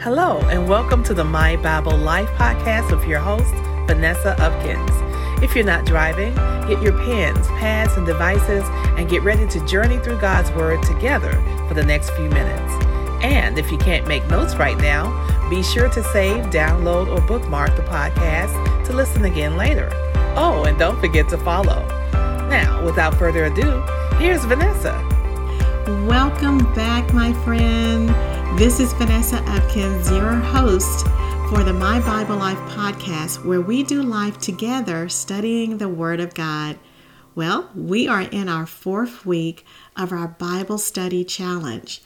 Hello, and welcome to the My Bible Life podcast with your host, Vanessa Upkins. If you're not driving, get your pens, pads, and devices and get ready to journey through God's Word together for the next few minutes. And if you can't make notes right now, be sure to save, download, or bookmark the podcast to listen again later. Oh, and don't forget to follow. Now, without further ado, here's Vanessa. Welcome back, my friend. This is Vanessa Upkins, your host for the My Bible Life podcast, where we do life together studying the Word of God. Well, we are in our fourth week of our Bible study challenge.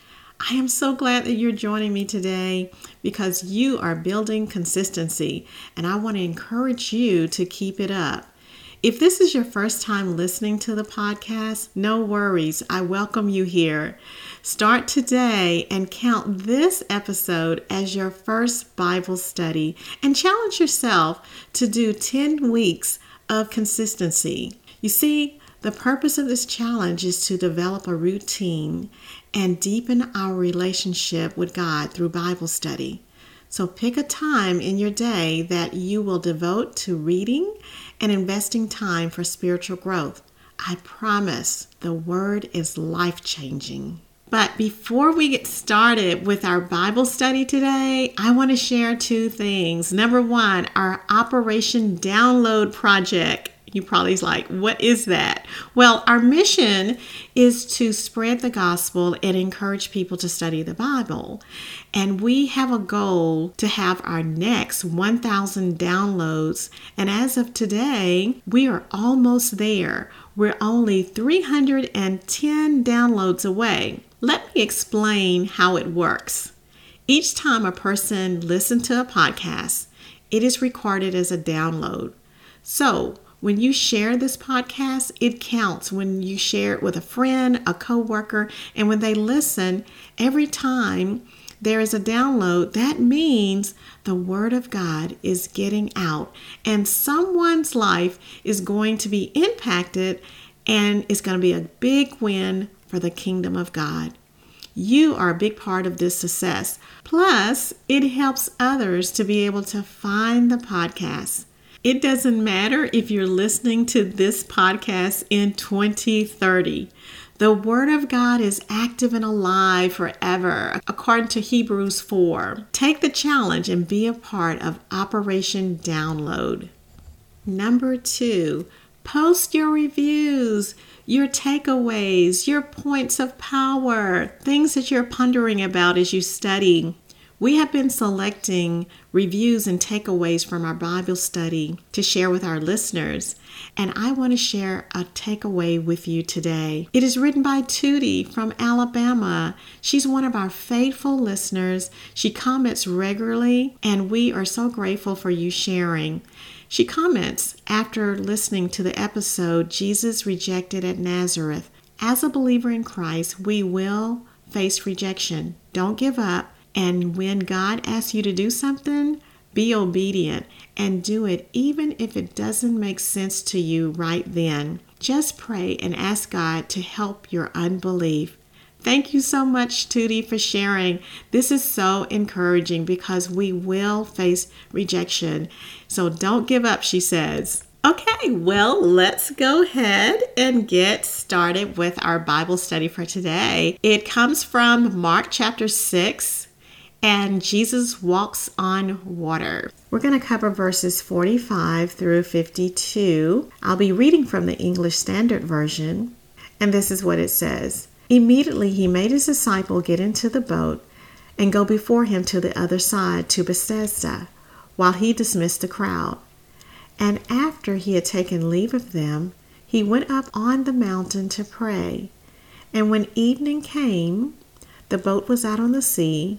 I am so glad that you're joining me today because you are building consistency, and I want to encourage you to keep it up. If this is your first time listening to the podcast, no worries. I welcome you here. Start today and count this episode as your first Bible study and challenge yourself to do 10 weeks of consistency. You see, the purpose of this challenge is to develop a routine and deepen our relationship with God through Bible study. So pick a time in your day that you will devote to reading and investing time for spiritual growth. I promise the word is life changing. But before we get started with our Bible study today, I want to share two things. Number one, our Operation Download Project. You probably like, what is that? Well, our mission is to spread the gospel and encourage people to study the Bible. And we have a goal to have our next 1,000 downloads. And as of today, we are almost there. We're only 310 downloads away. Let me explain how it works. Each time a person listens to a podcast, it is recorded as a download. So, when you share this podcast, it counts when you share it with a friend, a coworker, and when they listen, every time there is a download, that means the Word of God is getting out and someone's life is going to be impacted and it's going to be a big win for the kingdom of God. You are a big part of this success. Plus, it helps others to be able to find the podcast. It doesn't matter if you're listening to this podcast in 2030. The Word of God is active and alive forever, according to Hebrews 4. Take the challenge and be a part of Operation Download. Number two, Post your reviews, your takeaways, your points of power, things that you're pondering about as you study. We have been selecting reviews and takeaways from our Bible study to share with our listeners, and I want to share a takeaway with you today. It is written by Tootie from Alabama. She's one of our faithful listeners. She comments regularly, and we are so grateful for you sharing. She comments after listening to the episode Jesus Rejected at Nazareth. As a believer in Christ, we will face rejection. Don't give up. And when God asks you to do something, be obedient and do it even if it doesn't make sense to you right then. Just pray and ask God to help your unbelief. Thank you so much, Tootie, for sharing. This is so encouraging because we will face rejection. So don't give up, she says. Okay, well, let's go ahead and get started with our Bible study for today. It comes from Mark chapter 6, and Jesus walks on water. We're going to cover verses 45 through 52. I'll be reading from the English Standard Version, and this is what it says. Immediately he made his disciple get into the boat and go before him to the other side to Bethsaida, while he dismissed the crowd. And after he had taken leave of them, he went up on the mountain to pray. And when evening came, the boat was out on the sea,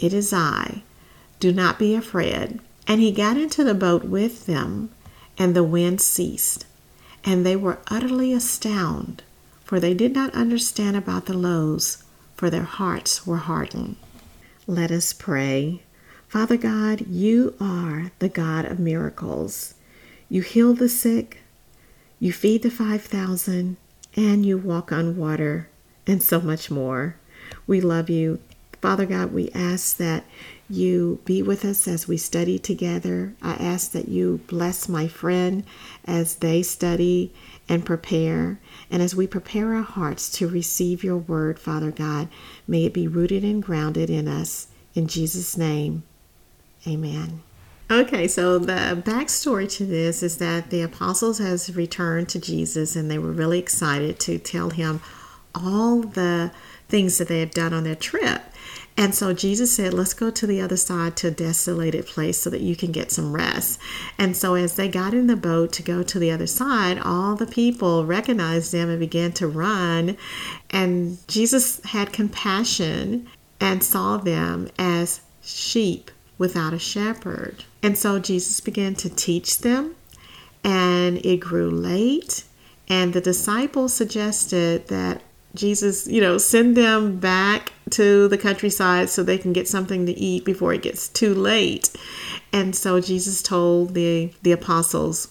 It is I. Do not be afraid. And he got into the boat with them, and the wind ceased. And they were utterly astounded, for they did not understand about the loaves, for their hearts were hardened. Let us pray. Father God, you are the God of miracles. You heal the sick, you feed the 5,000, and you walk on water, and so much more. We love you. Father God, we ask that you be with us as we study together. I ask that you bless my friend as they study and prepare. And as we prepare our hearts to receive your word, Father God, may it be rooted and grounded in us. In Jesus' name, amen. Okay, so the backstory to this is that the apostles has returned to Jesus and they were really excited to tell him all the things that they had done on their trip. And so Jesus said, Let's go to the other side to a desolated place so that you can get some rest. And so as they got in the boat to go to the other side, all the people recognized them and began to run. And Jesus had compassion and saw them as sheep without a shepherd. And so Jesus began to teach them, and it grew late. And the disciples suggested that Jesus, you know, send them back to the countryside so they can get something to eat before it gets too late. And so Jesus told the the apostles,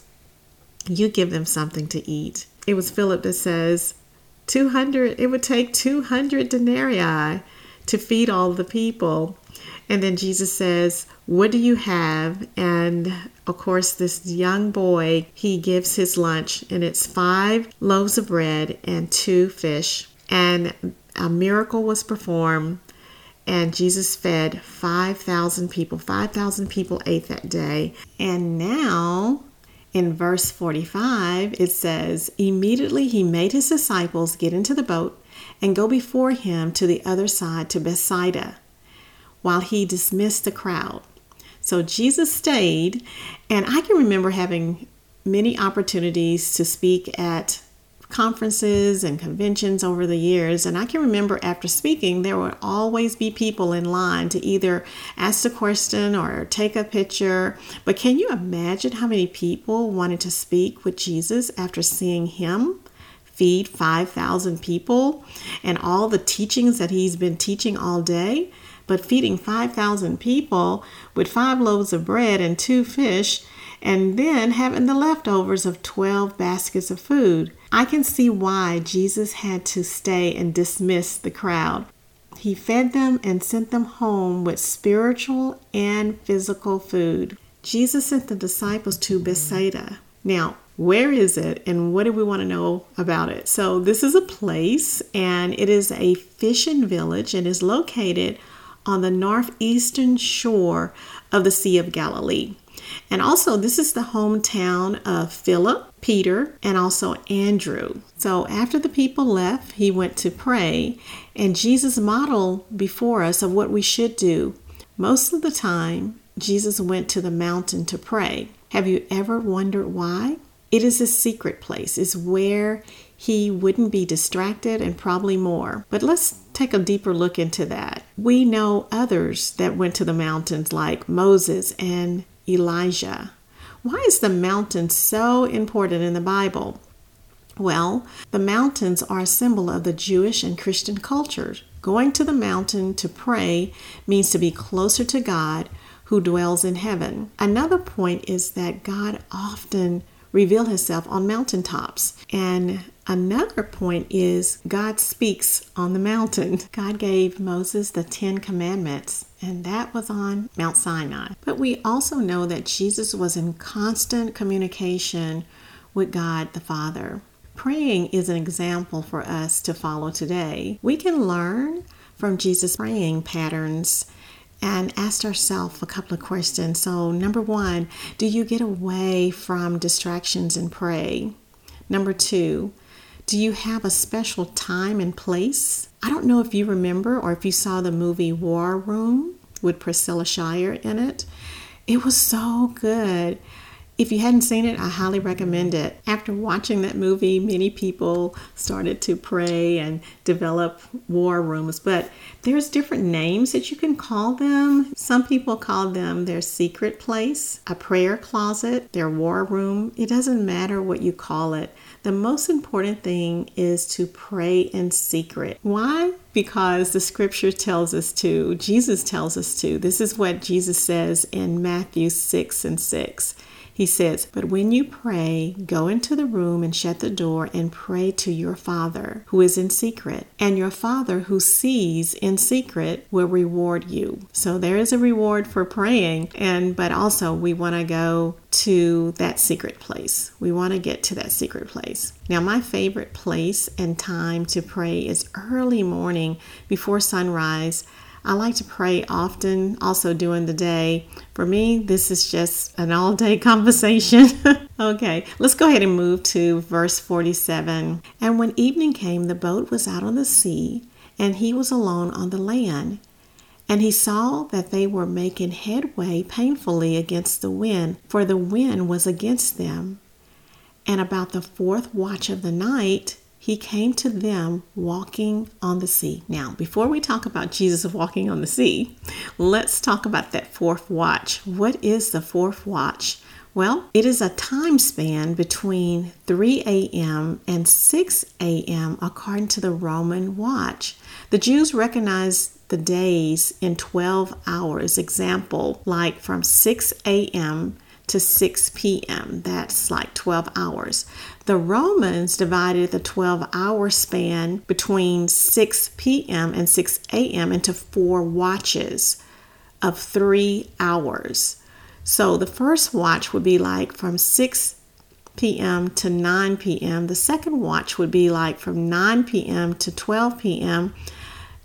"You give them something to eat." It was Philip that says, "200 it would take 200 denarii to feed all the people." And then Jesus says, What do you have? And of course, this young boy, he gives his lunch, and it's five loaves of bread and two fish. And a miracle was performed, and Jesus fed 5,000 people. 5,000 people ate that day. And now, in verse 45, it says, Immediately he made his disciples get into the boat and go before him to the other side to Bethsaida while he dismissed the crowd. So Jesus stayed, and I can remember having many opportunities to speak at conferences and conventions over the years. And I can remember after speaking, there would always be people in line to either ask a question or take a picture. But can you imagine how many people wanted to speak with Jesus after seeing him? Feed 5,000 people and all the teachings that he's been teaching all day but feeding 5,000 people with five loaves of bread and two fish, and then having the leftovers of 12 baskets of food. I can see why Jesus had to stay and dismiss the crowd. He fed them and sent them home with spiritual and physical food. Jesus sent the disciples to Bethsaida. Now, where is it and what do we want to know about it? So, this is a place and it is a fishing village and is located on the northeastern shore of the Sea of Galilee. And also, this is the hometown of Philip, Peter, and also Andrew. So, after the people left, he went to pray, and Jesus modeled before us of what we should do. Most of the time, Jesus went to the mountain to pray. Have you ever wondered why? It is a secret place, it's where he wouldn't be distracted and probably more. But let's take a deeper look into that. We know others that went to the mountains like Moses and Elijah. Why is the mountain so important in the Bible? Well, the mountains are a symbol of the Jewish and Christian cultures. Going to the mountain to pray means to be closer to God who dwells in heaven. Another point is that God often reveal himself on mountaintops. And another point is God speaks on the mountain. God gave Moses the 10 commandments, and that was on Mount Sinai. But we also know that Jesus was in constant communication with God the Father. Praying is an example for us to follow today. We can learn from Jesus' praying patterns and asked ourselves a couple of questions. So, number one, do you get away from distractions and pray? Number two, do you have a special time and place? I don't know if you remember or if you saw the movie War Room with Priscilla Shirer in it. It was so good. If you hadn't seen it, I highly recommend it. After watching that movie, many people started to pray and develop war rooms, but there's different names that you can call them. Some people call them their secret place, a prayer closet, their war room. It doesn't matter what you call it. The most important thing is to pray in secret. Why? Because the scripture tells us to, Jesus tells us to. This is what Jesus says in Matthew 6 and 6. He says, But when you pray, go into the room and shut the door and pray to your Father who is in secret. And your Father who sees in secret will reward you. So there is a reward for praying, and but also we want to go to that secret place. We want to get to that secret place. Now, my favorite place and time to pray is early morning before sunrise. I like to pray often, also during the day. For me, this is just an all day conversation. okay, let's go ahead and move to verse 47. And when evening came, the boat was out on the sea, and he was alone on the land. And he saw that they were making headway painfully against the wind, for the wind was against them. And about the fourth watch of the night, he came to them walking on the sea. Now, before we talk about Jesus walking on the sea, let's talk about that fourth watch. What is the fourth watch? Well, it is a time span between 3 a.m. and 6 a.m. according to the Roman watch. The Jews recognized the days in 12 hours, example, like from 6 a.m to 6 p.m. That's like 12 hours. The Romans divided the 12 hour span between 6 p.m. and 6 a.m. into four watches of three hours. So the first watch would be like from 6 p.m. to 9 p.m. The second watch would be like from 9 p.m. to 12 p.m.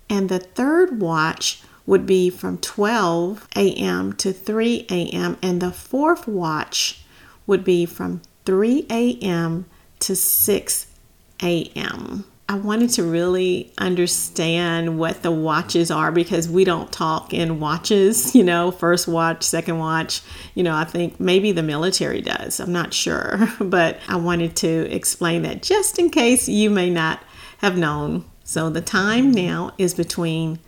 And the third watch would be from 12 a.m. to 3 a.m., and the fourth watch would be from 3 a.m. to 6 a.m. I wanted to really understand what the watches are because we don't talk in watches, you know, first watch, second watch. You know, I think maybe the military does. I'm not sure, but I wanted to explain that just in case you may not have known. So the time now is between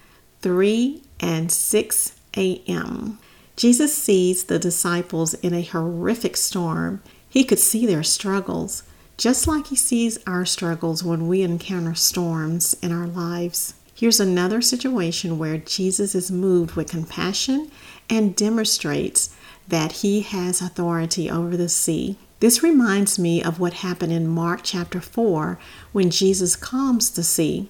3 and 6 a.m. Jesus sees the disciples in a horrific storm. He could see their struggles, just like he sees our struggles when we encounter storms in our lives. Here's another situation where Jesus is moved with compassion and demonstrates that he has authority over the sea. This reminds me of what happened in Mark chapter 4 when Jesus calms the sea.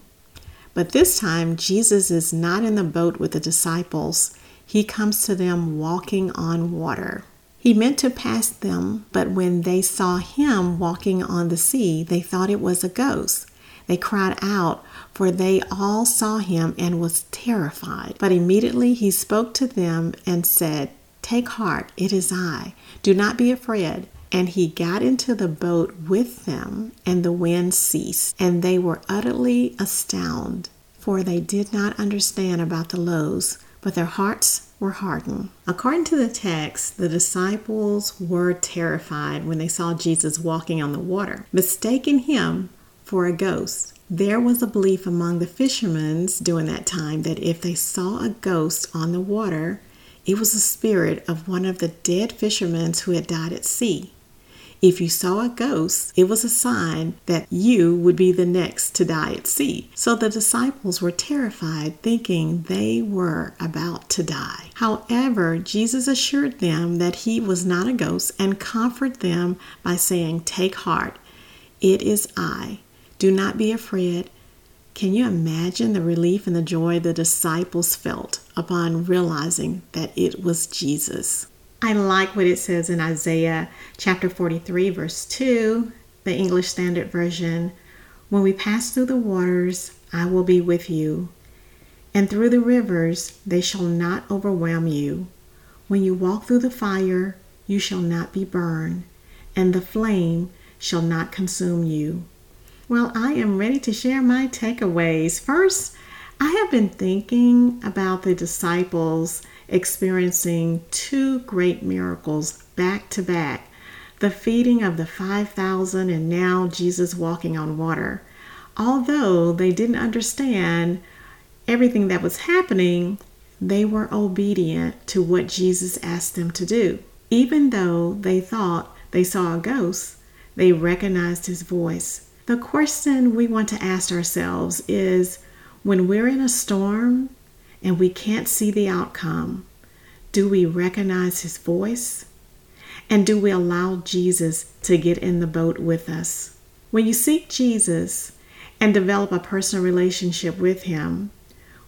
But this time, Jesus is not in the boat with the disciples. He comes to them walking on water. He meant to pass them, but when they saw him walking on the sea, they thought it was a ghost. They cried out, for they all saw him and was terrified. But immediately he spoke to them and said, Take heart, it is I. Do not be afraid. And he got into the boat with them, and the wind ceased, and they were utterly astounded, for they did not understand about the loaves, but their hearts were hardened. According to the text, the disciples were terrified when they saw Jesus walking on the water, mistaking him for a ghost. There was a belief among the fishermen during that time that if they saw a ghost on the water, it was the spirit of one of the dead fishermen who had died at sea. If you saw a ghost, it was a sign that you would be the next to die at sea. So the disciples were terrified, thinking they were about to die. However, Jesus assured them that he was not a ghost and comforted them by saying, Take heart, it is I. Do not be afraid. Can you imagine the relief and the joy the disciples felt upon realizing that it was Jesus? I like what it says in Isaiah chapter 43, verse 2, the English Standard Version. When we pass through the waters, I will be with you, and through the rivers, they shall not overwhelm you. When you walk through the fire, you shall not be burned, and the flame shall not consume you. Well, I am ready to share my takeaways. First, I have been thinking about the disciples experiencing two great miracles back to back. the feeding of the 5,000 and now Jesus walking on water. Although they didn't understand everything that was happening, they were obedient to what Jesus asked them to do. Even though they thought they saw a ghost, they recognized his voice. The question we want to ask ourselves is when we're in a storm and we can't see the outcome, do we recognize his voice? And do we allow Jesus to get in the boat with us? When you seek Jesus and develop a personal relationship with him,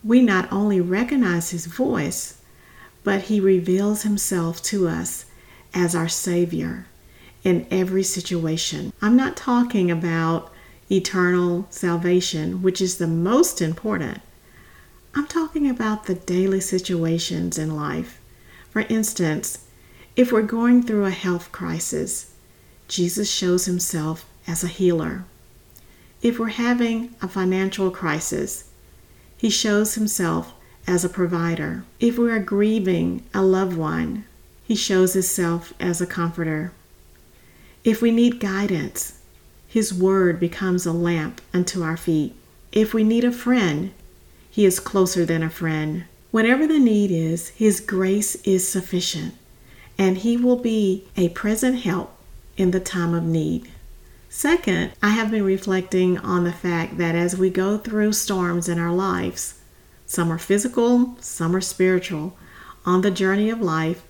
we not only recognize his voice, but he reveals himself to us as our Savior in every situation. I'm not talking about eternal salvation, which is the most important. I'm talking about the daily situations in life. For instance, if we're going through a health crisis, Jesus shows himself as a healer. If we're having a financial crisis, he shows himself as a provider. If we are grieving a loved one, he shows himself as a comforter. If we need guidance, his word becomes a lamp unto our feet. If we need a friend, he is closer than a friend. Whatever the need is, his grace is sufficient, and he will be a present help in the time of need. Second, I have been reflecting on the fact that as we go through storms in our lives, some are physical, some are spiritual, on the journey of life,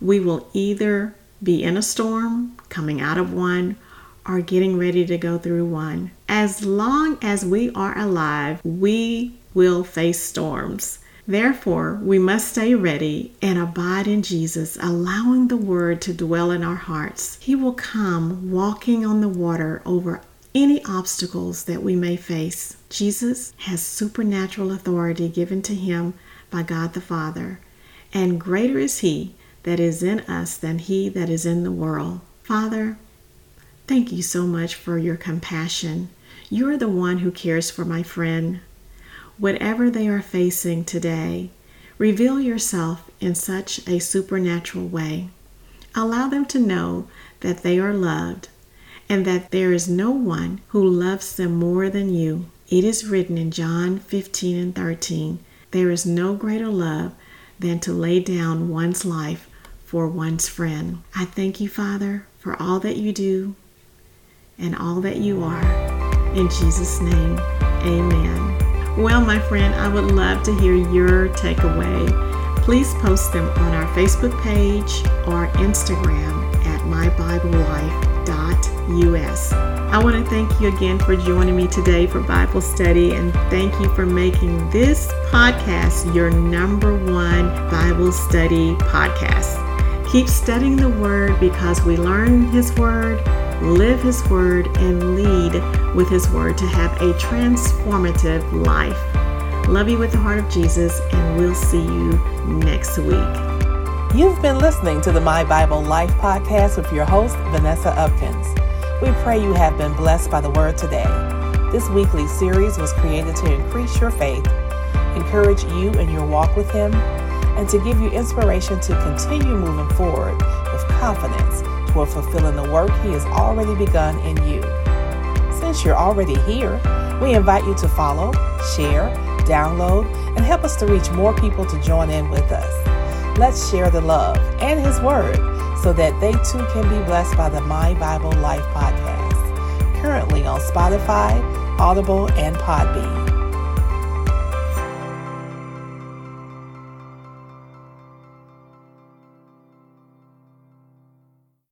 we will either be in a storm, coming out of one, or getting ready to go through one. As long as we are alive, we will face storms. Therefore, we must stay ready and abide in Jesus, allowing the Word to dwell in our hearts. He will come walking on the water over any obstacles that we may face. Jesus has supernatural authority given to him by God the Father, and greater is He that is in us than he that is in the world. Father, thank you so much for your compassion. You are the one who cares for my friend. Whatever they are facing today, reveal yourself in such a supernatural way. Allow them to know that they are loved and that there is no one who loves them more than you. It is written in John 15 and 13 there is no greater love than to lay down one's life for one's friend. I thank you, Father, for all that you do and all that you are. In Jesus' name, amen. Well, my friend, I would love to hear your takeaway. Please post them on our Facebook page or Instagram at mybiblelife.us. I want to thank you again for joining me today for Bible study and thank you for making this podcast your number one Bible study podcast. Keep studying the Word because we learn His Word, live His Word, and lead with His Word to have a transformative life. Love you with the heart of Jesus, and we'll see you next week. You've been listening to the My Bible Life podcast with your host, Vanessa Upkins. We pray you have been blessed by the Word today. This weekly series was created to increase your faith, encourage you in your walk with Him, and to give you inspiration to continue moving forward with confidence toward fulfilling the work He has already begun in you. Since you're already here, we invite you to follow, share, download, and help us to reach more people to join in with us. Let's share the love and His Word so that they too can be blessed by the My Bible Life podcast, currently on Spotify, Audible, and Podbean.